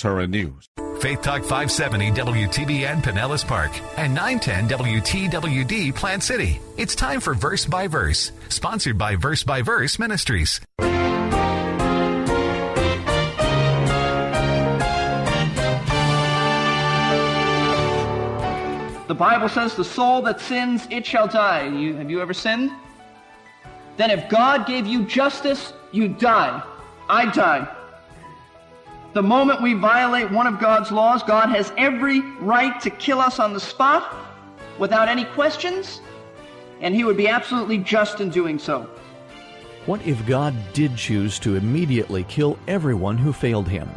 Current News. Faith Talk 570 WTBN Pinellas Park and 910 WTWD Plant City. It's time for Verse by Verse, sponsored by Verse by Verse Ministries. The Bible says, "The soul that sins, it shall die." You, have you ever sinned? Then, if God gave you justice, you die. I die. The moment we violate one of God's laws, God has every right to kill us on the spot without any questions, and He would be absolutely just in doing so. What if God did choose to immediately kill everyone who failed Him?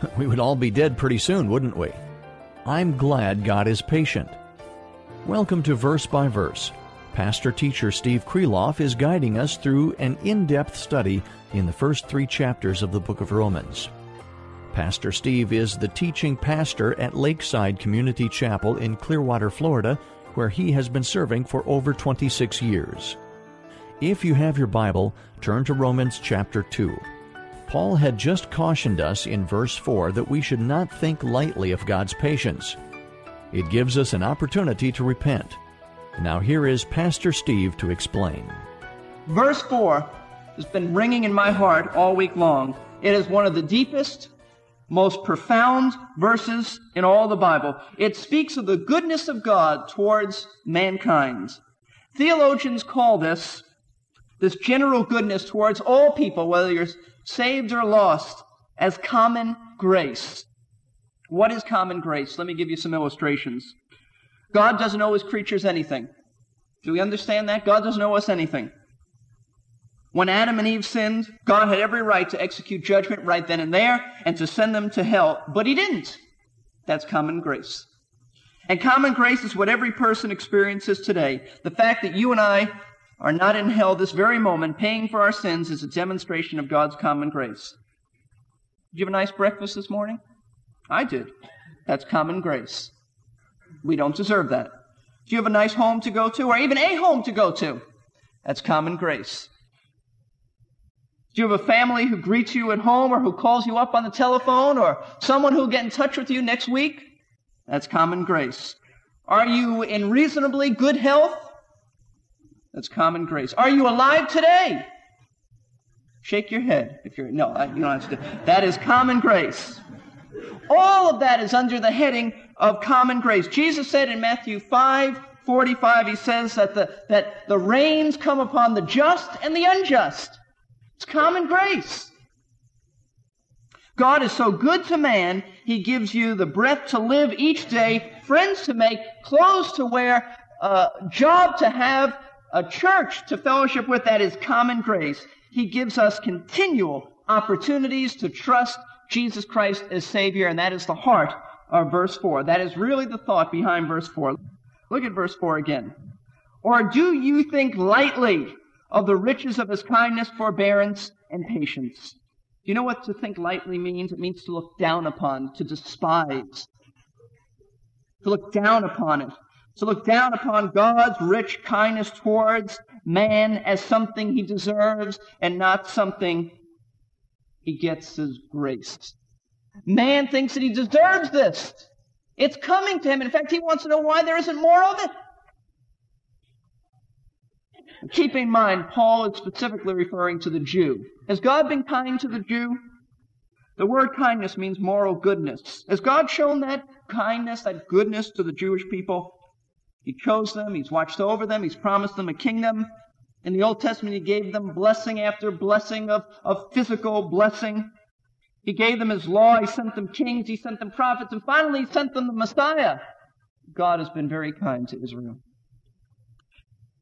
We would all be dead pretty soon, wouldn't we? I'm glad God is patient. Welcome to Verse by Verse. Pastor teacher Steve Kreloff is guiding us through an in depth study in the first three chapters of the book of Romans. Pastor Steve is the teaching pastor at Lakeside Community Chapel in Clearwater, Florida, where he has been serving for over 26 years. If you have your Bible, turn to Romans chapter 2. Paul had just cautioned us in verse 4 that we should not think lightly of God's patience. It gives us an opportunity to repent. Now, here is Pastor Steve to explain. Verse 4 has been ringing in my heart all week long. It is one of the deepest, most profound verses in all the Bible. It speaks of the goodness of God towards mankind. Theologians call this, this general goodness towards all people, whether you're saved or lost, as common grace. What is common grace? Let me give you some illustrations. God doesn't owe his creatures anything. Do we understand that? God doesn't owe us anything. When Adam and Eve sinned, God had every right to execute judgment right then and there and to send them to hell, but he didn't. That's common grace. And common grace is what every person experiences today. The fact that you and I are not in hell this very moment, paying for our sins, is a demonstration of God's common grace. Did you have a nice breakfast this morning? I did. That's common grace. We don't deserve that. Do you have a nice home to go to, or even a home to go to? That's common grace. Do you have a family who greets you at home, or who calls you up on the telephone, or someone who will get in touch with you next week? That's common grace. Are you in reasonably good health? That's common grace. Are you alive today? Shake your head if you're no, you don't have to. That is common grace. All of that is under the heading of common grace. Jesus said in Matthew 5 45, he says that the, that the rains come upon the just and the unjust. It's common grace. God is so good to man, he gives you the breath to live each day, friends to make, clothes to wear, a job to have, a church to fellowship with. That is common grace. He gives us continual opportunities to trust Jesus Christ as Savior, and that is the heart of verse 4. That is really the thought behind verse 4. Look at verse 4 again. Or do you think lightly of the riches of his kindness, forbearance, and patience? Do you know what to think lightly means? It means to look down upon, to despise, to look down upon it, to look down upon God's rich kindness towards man as something he deserves and not something he gets as grace. Man thinks that he deserves this. It's coming to him. In fact, he wants to know why there isn't more of it. Keep in mind, Paul is specifically referring to the Jew. Has God been kind to the Jew? The word kindness means moral goodness. Has God shown that kindness, that goodness to the Jewish people? He chose them, He's watched over them, He's promised them a kingdom. In the Old Testament, He gave them blessing after blessing of, of physical blessing. He gave them His law, He sent them kings, He sent them prophets, and finally He sent them the Messiah. God has been very kind to Israel.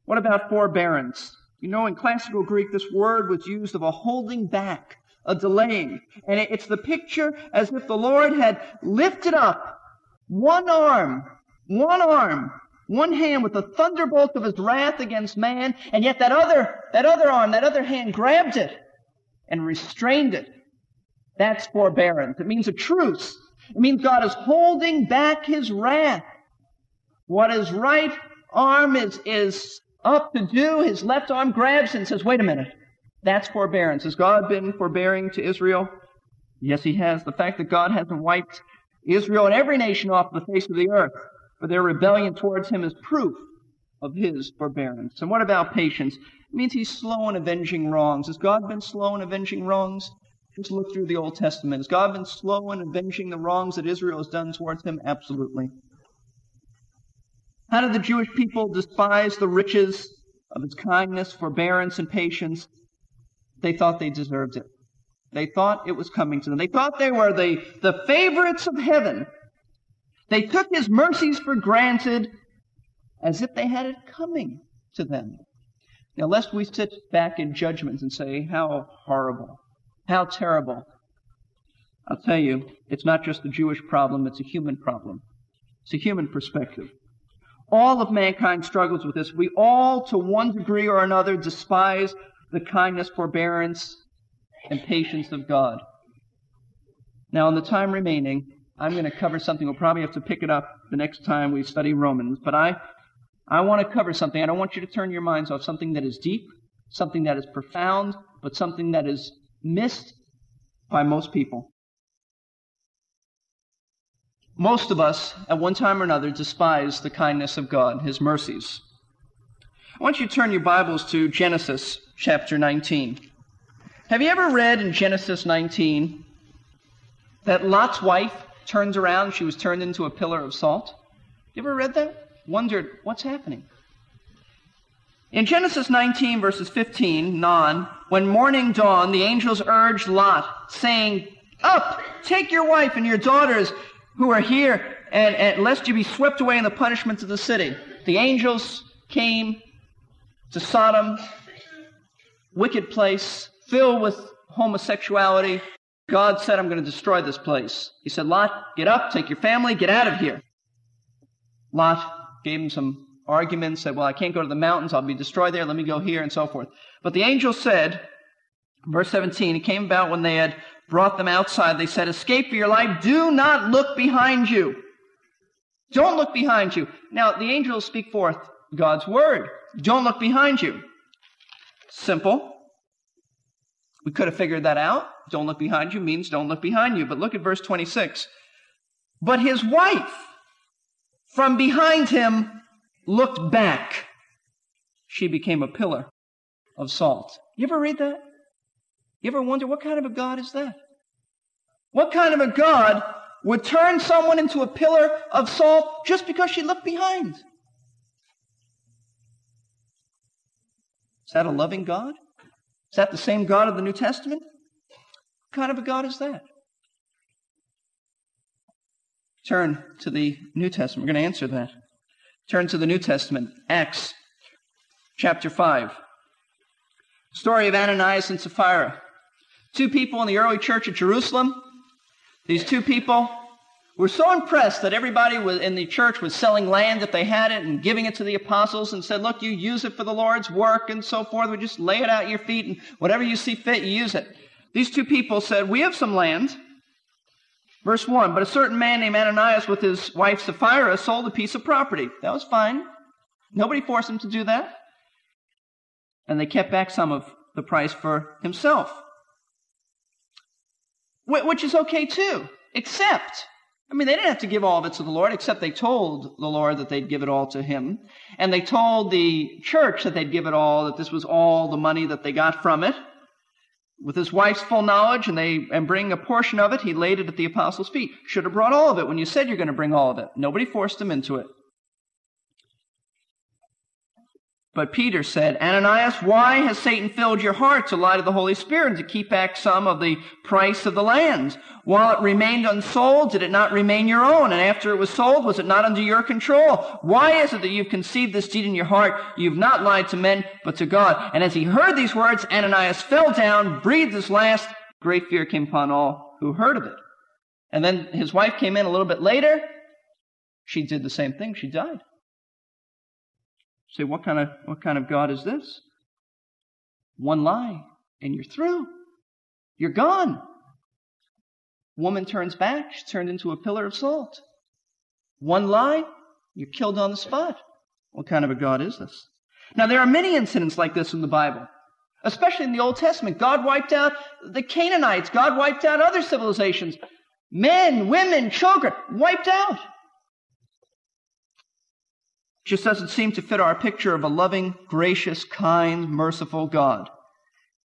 What about forbearance? You know, in classical Greek, this word was used of a holding back a delaying. And it's the picture as if the Lord had lifted up one arm, one arm, one hand with the thunderbolt of his wrath against man, and yet that other, that other arm, that other hand grabbed it and restrained it. That's forbearance. It means a truce. It means God is holding back his wrath. What his right arm is, is up to do, his left arm grabs and says, wait a minute. That's forbearance. Has God been forbearing to Israel? Yes, he has. The fact that God hasn't wiped Israel and every nation off the face of the earth for their rebellion towards him is proof of his forbearance. And what about patience? It means he's slow in avenging wrongs. Has God been slow in avenging wrongs? Just look through the Old Testament. Has God been slow in avenging the wrongs that Israel has done towards him? Absolutely. How did the Jewish people despise the riches of his kindness, forbearance, and patience? They thought they deserved it. They thought it was coming to them. They thought they were the, the favorites of heaven. They took his mercies for granted as if they had it coming to them. Now, lest we sit back in judgment and say, how horrible, how terrible. I'll tell you, it's not just a Jewish problem, it's a human problem. It's a human perspective. All of mankind struggles with this. We all, to one degree or another, despise the kindness, forbearance, and patience of God. Now, in the time remaining, I'm going to cover something. We'll probably have to pick it up the next time we study Romans. But I, I want to cover something. I don't want you to turn your minds off something that is deep, something that is profound, but something that is missed by most people. Most of us, at one time or another, despise the kindness of God, His mercies. I want you to turn your Bibles to Genesis chapter 19. Have you ever read in Genesis 19 that Lot's wife turns around, she was turned into a pillar of salt? You ever read that? Wondered, what's happening? In Genesis 19, verses 15, non, when morning dawned, the angels urged Lot, saying, Up, take your wife and your daughters who are here, and, and lest you be swept away in the punishments of the city. The angels came to Sodom, wicked place, filled with homosexuality. God said, I'm going to destroy this place. He said, Lot, get up, take your family, get out of here. Lot gave him some arguments, said, Well, I can't go to the mountains, I'll be destroyed there, let me go here, and so forth. But the angel said, verse 17, it came about when they had brought them outside. They said, Escape for your life. Do not look behind you. Don't look behind you. Now, the angels speak forth God's word. Don't look behind you. Simple. We could have figured that out. Don't look behind you means don't look behind you. But look at verse 26. But his wife from behind him looked back. She became a pillar of salt. You ever read that? You ever wonder what kind of a God is that? What kind of a God would turn someone into a pillar of salt just because she looked behind? Is that a loving God? Is that the same God of the New Testament? What kind of a God is that? Turn to the New Testament. We're going to answer that. Turn to the New Testament, Acts chapter 5. Story of Ananias and Sapphira. Two people in the early church at Jerusalem. These two people were so impressed that everybody in the church was selling land if they had it and giving it to the apostles and said, look, you use it for the Lord's work and so forth. We just lay it out at your feet and whatever you see fit, you use it. These two people said, we have some land. Verse 1, but a certain man named Ananias with his wife Sapphira sold a piece of property. That was fine. Nobody forced him to do that. And they kept back some of the price for himself which is okay too, except, I mean, they didn't have to give all of it to the Lord, except they told the Lord that they'd give it all to Him. And they told the church that they'd give it all, that this was all the money that they got from it. With his wife's full knowledge, and they and bring a portion of it, he laid it at the apostles' feet. Should have brought all of it when you said you're going to bring all of it. Nobody forced him into it. But Peter said, Ananias, why has Satan filled your heart to lie to the Holy Spirit and to keep back some of the price of the lands? While it remained unsold, did it not remain your own? And after it was sold, was it not under your control? Why is it that you've conceived this deed in your heart? You've not lied to men, but to God. And as he heard these words, Ananias fell down, breathed his last, Great fear came upon all who heard of it. And then his wife came in a little bit later. She did the same thing. She died. Say, what kind of, what kind of God is this? One lie and you're through. You're gone. Woman turns back. She's turned into a pillar of salt. One lie, you're killed on the spot. What kind of a God is this? Now, there are many incidents like this in the Bible, especially in the Old Testament. God wiped out the Canaanites. God wiped out other civilizations. Men, women, children, wiped out. Just doesn't seem to fit our picture of a loving, gracious, kind, merciful God.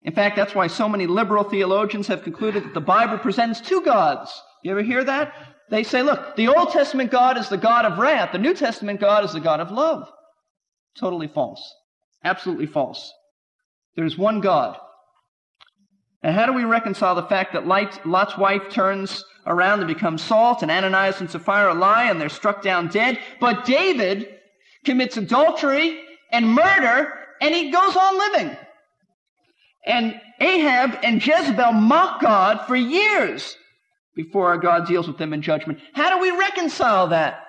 In fact, that's why so many liberal theologians have concluded that the Bible presents two gods. You ever hear that? They say, look, the Old Testament God is the God of wrath. The New Testament God is the God of love. Totally false. Absolutely false. There's one God. And how do we reconcile the fact that Lot's wife turns around and becomes salt and Ananias and Sapphira lie and they're struck down dead, but David commits adultery and murder and he goes on living? And Ahab and Jezebel mock God for years before God deals with them in judgment. How do we reconcile that?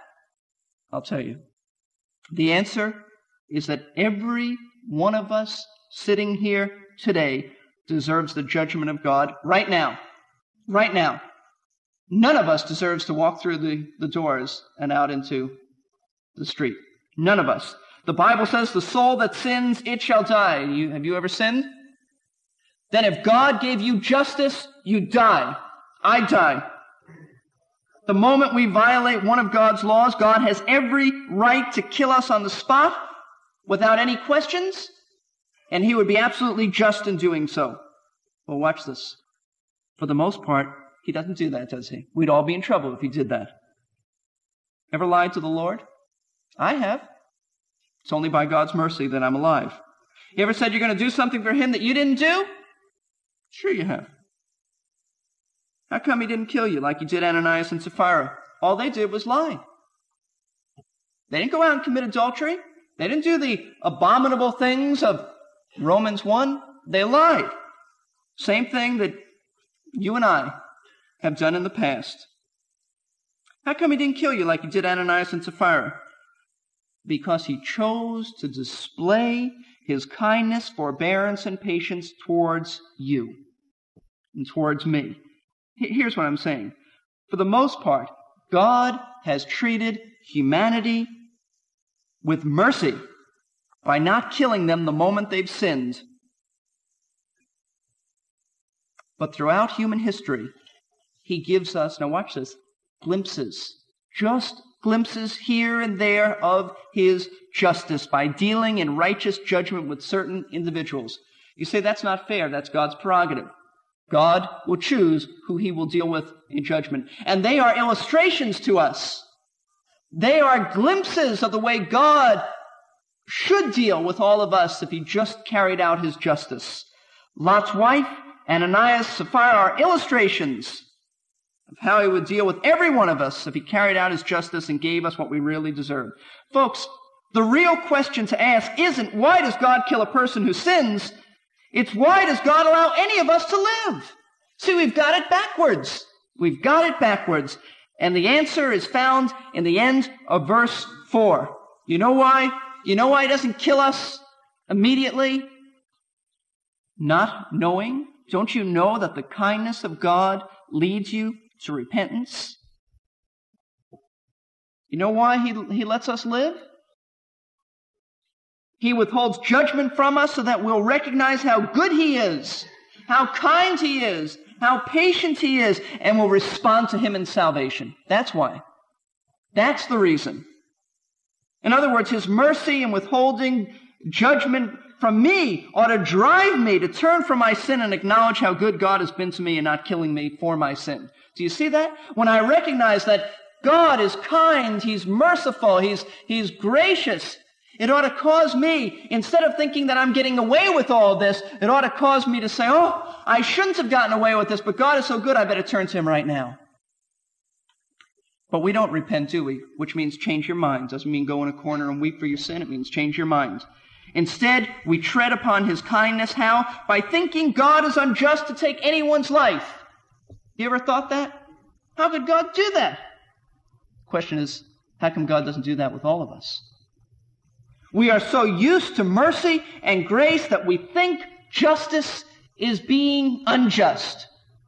I'll tell you. The answer is that every one of us sitting here today deserves the judgment of God right now. Right now. None of us deserves to walk through the, the doors and out into the street. None of us. The Bible says the soul that sins, it shall die. You, have you ever sinned? Then if God gave you justice, you die. I die. The moment we violate one of God's laws, God has every right to kill us on the spot without any questions, and he would be absolutely just in doing so. Well, watch this. For the most part, he doesn't do that, does he? We'd all be in trouble if he did that. Ever lied to the Lord? I have. It's only by God's mercy that I'm alive. You ever said you're going to do something for him that you didn't do? Sure you have. How come he didn't kill you like he did Ananias and Sapphira? All they did was lie. They didn't go out and commit adultery. They didn't do the abominable things of Romans 1. They lied. Same thing that you and I have done in the past. How come he didn't kill you like he did Ananias and Sapphira? Because he chose to display his kindness, forbearance, and patience towards you and towards me. Here's what I'm saying. For the most part, God has treated humanity with mercy by not killing them the moment they've sinned. But throughout human history, he gives us, now watch this, glimpses, just glimpses here and there of his justice by dealing in righteous judgment with certain individuals. You say that's not fair, that's God's prerogative. God will choose who he will deal with in judgment. And they are illustrations to us. They are glimpses of the way God should deal with all of us if he just carried out his justice. Lot's wife, Ananias, Sapphira are illustrations of how he would deal with every one of us if he carried out his justice and gave us what we really deserve. Folks, the real question to ask isn't why does God kill a person who sins? It's why does God allow any of us to live? See, we've got it backwards. We've got it backwards. And the answer is found in the end of verse 4. You know why? You know why he doesn't kill us immediately? Not knowing? Don't you know that the kindness of God leads you to repentance? You know why he, he lets us live? He withholds judgment from us so that we'll recognize how good He is, how kind He is, how patient He is, and will respond to Him in salvation. That's why. That's the reason. In other words, His mercy and withholding judgment from me ought to drive me to turn from my sin and acknowledge how good God has been to me and not killing me for my sin. Do you see that? When I recognize that God is kind, He's merciful, He's, He's gracious, it ought to cause me, instead of thinking that I'm getting away with all this, it ought to cause me to say, oh, I shouldn't have gotten away with this, but God is so good, I better turn to Him right now. But we don't repent, do we? Which means change your mind. Doesn't mean go in a corner and weep for your sin. It means change your mind. Instead, we tread upon his kindness. How? By thinking God is unjust to take anyone's life. You ever thought that? How could God do that? The question is, how come God doesn't do that with all of us? We are so used to mercy and grace that we think justice is being unjust.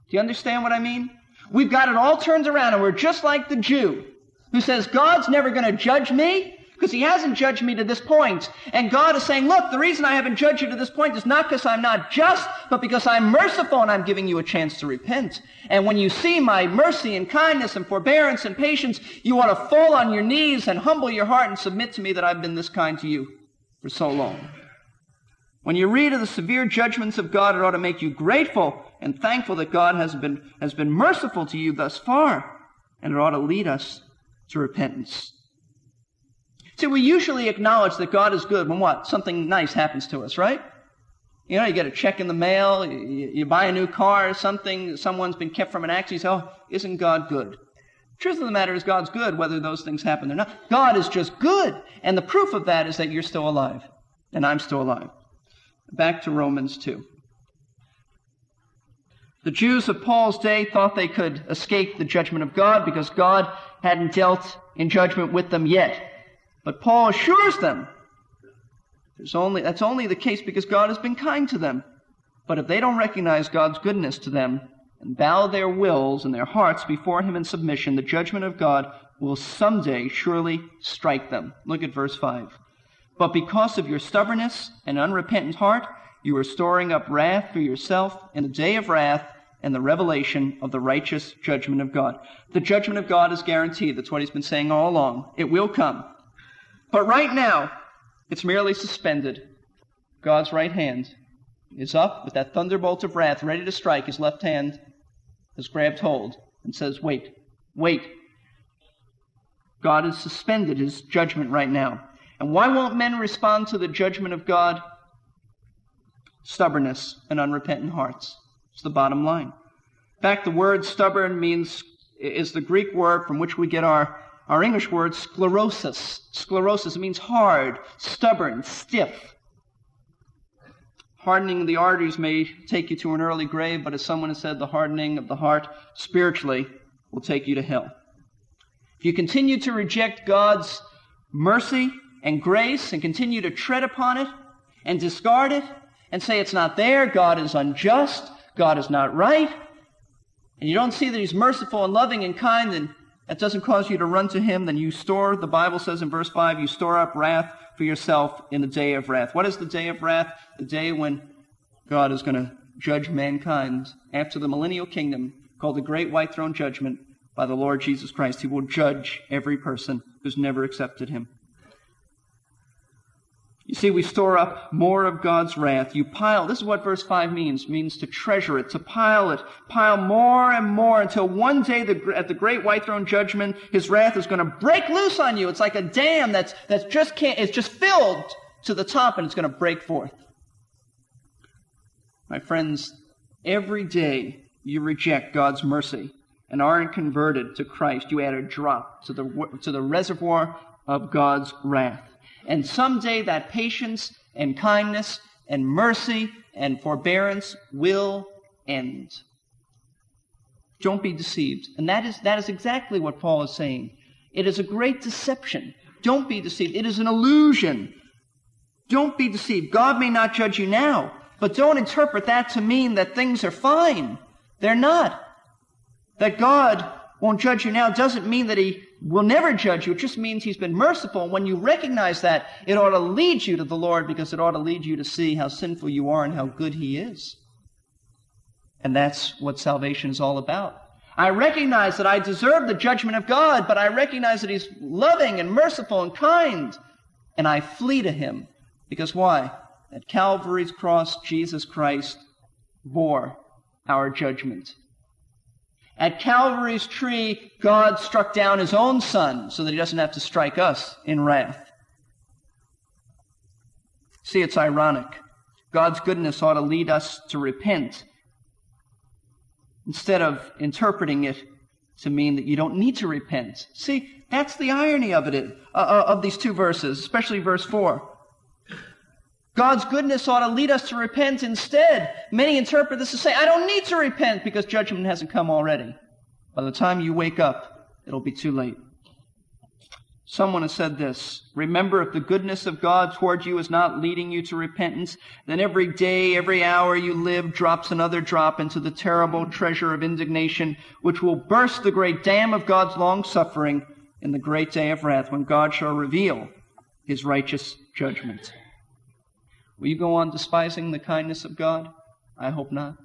Do you understand what I mean? We've got it all turned around and we're just like the Jew who says, God's never going to judge me because he hasn't judged me to this point. And God is saying, look, the reason I haven't judged you to this point is not because I'm not just, but because I'm merciful and I'm giving you a chance to repent. And when you see my mercy and kindness and forbearance and patience, you want to fall on your knees and humble your heart and submit to me that I've been this kind to you for so long. When you read of the severe judgments of God, it ought to make you grateful and thankful that God has been, has been merciful to you thus far. And it ought to lead us to repentance. See, we usually acknowledge that God is good when what? Something nice happens to us, right? You know, you get a check in the mail, you, you buy a new car, something, someone's been kept from an accident, you say, oh, isn't God good? Truth of the matter is God's good whether those things happen or not. God is just good. And the proof of that is that you're still alive. And I'm still alive. Back to Romans 2. The Jews of Paul's day thought they could escape the judgment of God because God hadn't dealt in judgment with them yet. But Paul assures them only, that's only the case because God has been kind to them. But if they don't recognize God's goodness to them and bow their wills and their hearts before Him in submission, the judgment of God will someday surely strike them. Look at verse 5. But because of your stubbornness and unrepentant heart, you are storing up wrath for yourself in a day of wrath and the revelation of the righteous judgment of God. The judgment of God is guaranteed. That's what he's been saying all along. It will come. But right now, it's merely suspended. God's right hand is up with that thunderbolt of wrath ready to strike. His left hand has grabbed hold and says, Wait, wait. God has suspended his judgment right now. And why won't men respond to the judgment of God? Stubbornness and unrepentant hearts. It's the bottom line. In fact, the word stubborn means is the Greek word from which we get our our English word sclerosis. Sclerosis means hard, stubborn, stiff. Hardening of the arteries may take you to an early grave, but as someone has said, the hardening of the heart spiritually will take you to hell. If you continue to reject God's mercy and grace and continue to tread upon it and discard it and say it's not there, God is unjust, God is not right, and you don't see that He's merciful and loving and kind, then that doesn't cause you to run to him, then you store, the Bible says in verse 5, you store up wrath for yourself in the day of wrath. What is the day of wrath? The day when God is going to judge mankind after the millennial kingdom called the Great White Throne Judgment by the Lord Jesus Christ. He will judge every person who's never accepted him. You see, we store up more of God's wrath. You pile, this is what verse 5 means, means to treasure it, to pile it, pile more and more until one day the, at the great white throne judgment, his wrath is going to break loose on you. It's like a dam that's, that's just can't, it's just filled to the top and it's going to break forth. My friends, every day you reject God's mercy and aren't converted to Christ, you add a drop to the, to the reservoir of God's wrath. And someday that patience and kindness and mercy and forbearance will end. Don't be deceived. And that is, that is exactly what Paul is saying. It is a great deception. Don't be deceived. It is an illusion. Don't be deceived. God may not judge you now, but don't interpret that to mean that things are fine. They're not. That God won't judge you now doesn't mean that he will never judge you. It just means he's been merciful. When you recognize that, it ought to lead you to the Lord because it ought to lead you to see how sinful you are and how good he is. And that's what salvation is all about. I recognize that I deserve the judgment of God, but I recognize that he's loving and merciful and kind. And I flee to him. Because why? At Calvary's cross, Jesus Christ bore our judgment. At Calvary's tree, God struck down his own son so that he doesn't have to strike us in wrath. See, it's ironic. God's goodness ought to lead us to repent instead of interpreting it to mean that you don't need to repent. See, that's the irony of it, uh, uh, of these two verses, especially verse 4. God's goodness ought to lead us to repent instead. Many interpret this to say, I don't need to repent because judgment hasn't come already. By the time you wake up, it'll be too late. Someone has said this Remember, if the goodness of God toward you is not leading you to repentance, then every day, every hour you live drops another drop into the terrible treasure of indignation, which will burst the great dam of God's long suffering in the great day of wrath when God shall reveal his righteous judgment. Will you go on despising the kindness of God? I hope not.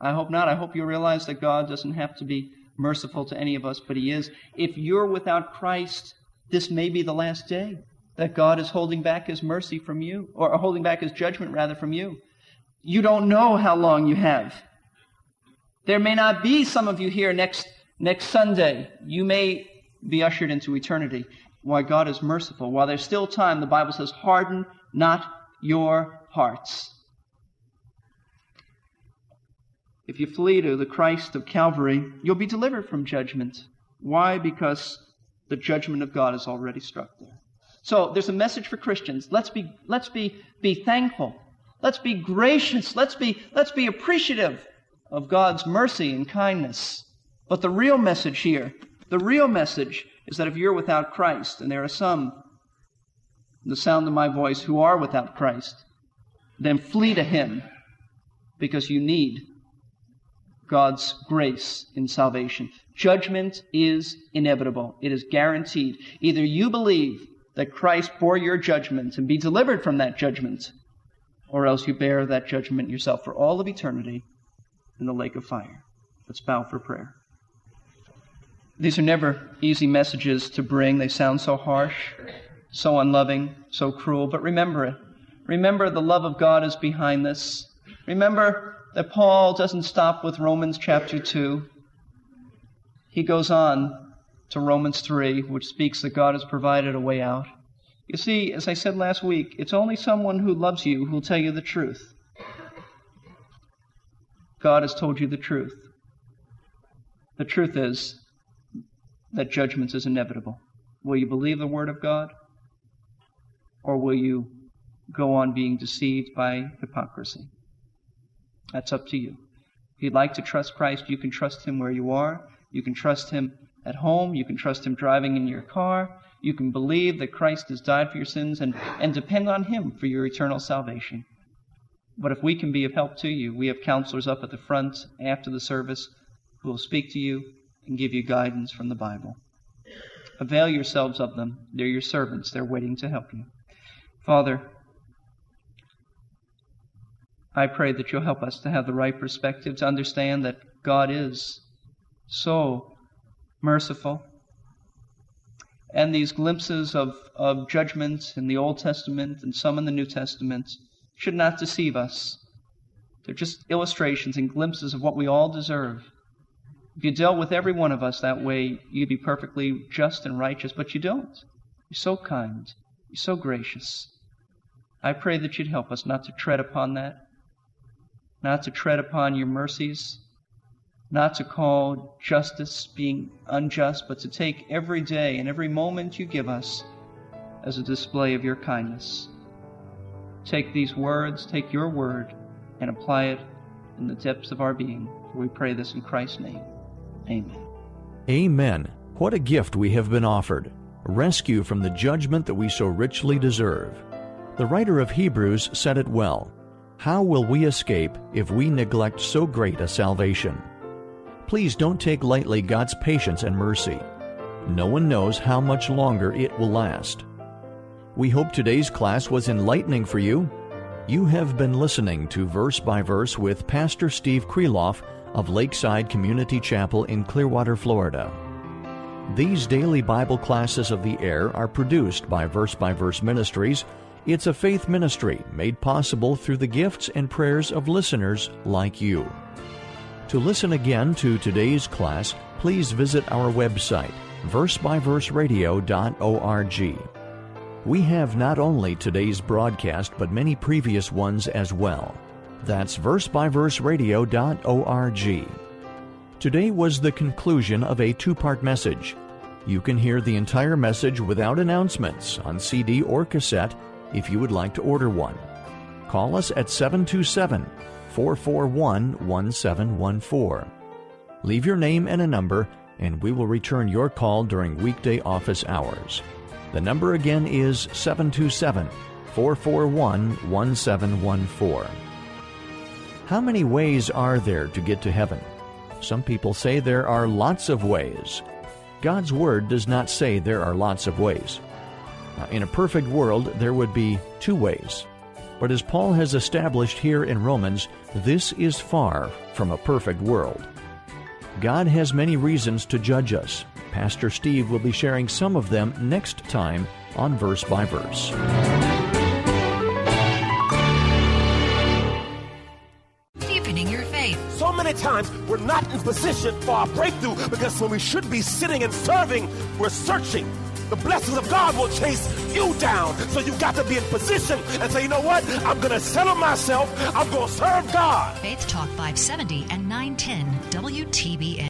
I hope not. I hope you realize that God doesn't have to be merciful to any of us, but He is. If you're without Christ, this may be the last day that God is holding back His mercy from you, or holding back His judgment rather from you. You don't know how long you have. There may not be some of you here next, next Sunday. You may be ushered into eternity. Why God is merciful. While there's still time, the Bible says, harden not your hearts. If you flee to the Christ of Calvary, you'll be delivered from judgment. Why? Because the judgment of God is already struck there. So there's a message for Christians. Let's be, let's be, be thankful. Let's be gracious. Let's be, let's be appreciative of God's mercy and kindness. But the real message here, the real message is that if you're without Christ, and there are some, the sound of my voice, who are without Christ, then flee to Him because you need God's grace in salvation. Judgment is inevitable. It is guaranteed. Either you believe that Christ bore your judgment and be delivered from that judgment, or else you bear that judgment yourself for all of eternity in the lake of fire. Let's bow for prayer. These are never easy messages to bring. They sound so harsh, so unloving, so cruel. But remember it. Remember the love of God is behind this. Remember that Paul doesn't stop with Romans chapter 2. He goes on to Romans 3, which speaks that God has provided a way out. You see, as I said last week, it's only someone who loves you who will tell you the truth. God has told you the truth. The truth is that judgment is inevitable. Will you believe the Word of God? Or will you go on being deceived by hypocrisy? That's up to you. If you'd like to trust Christ, you can trust Him where you are. You can trust Him at home. You can trust Him driving in your car. You can believe that Christ has died for your sins and, and depend on Him for your eternal salvation. But if we can be of help to you, we have counselors up at the front after the service who will speak to you and give you guidance from the Bible. Avail yourselves of them. They're your servants. They're waiting to help you. Father, I pray that you'll help us to have the right perspective, to understand that God is so merciful. And these glimpses of, of judgment in the Old Testament and some in the New Testament should not deceive us. They're just illustrations and glimpses of what we all deserve. If you dealt with every one of us that way, you'd be perfectly just and righteous, but you don't. You're so kind. You're so gracious. I pray that you'd help us not to tread upon that, not to tread upon your mercies, not to call justice being unjust, but to take every day and every moment you give us as a display of your kindness. Take these words, take your word, and apply it in the depths of our being. We pray this in Christ's name. Amen. Amen. What a gift we have been offered rescue from the judgment that we so richly deserve. The writer of Hebrews said it well How will we escape if we neglect so great a salvation? Please don't take lightly God's patience and mercy. No one knows how much longer it will last. We hope today's class was enlightening for you. You have been listening to Verse by Verse with Pastor Steve Kreloff of Lakeside Community Chapel in Clearwater, Florida. These daily Bible classes of the air are produced by Verse by Verse Ministries. It's a faith ministry made possible through the gifts and prayers of listeners like you. To listen again to today's class, please visit our website, versebyverseradio.org. We have not only today's broadcast, but many previous ones as well. That's versebyverseradio.org. Today was the conclusion of a two part message. You can hear the entire message without announcements on CD or cassette if you would like to order one. call us at 727 441 1714. Leave your name and a number, and we will return your call during weekday office hours. The number again is 727 441 1714. How many ways are there to get to heaven? Some people say there are lots of ways. God's Word does not say there are lots of ways. In a perfect world, there would be two ways. But as Paul has established here in Romans, this is far from a perfect world. God has many reasons to judge us. Pastor Steve will be sharing some of them next time on Verse by Verse. Times we're not in position for our breakthrough because when we should be sitting and serving, we're searching the blessings of God will chase you down. So you've got to be in position and say, you know what? I'm going to settle myself. I'm going to serve God. Faith Talk 570 and 910 WTBN.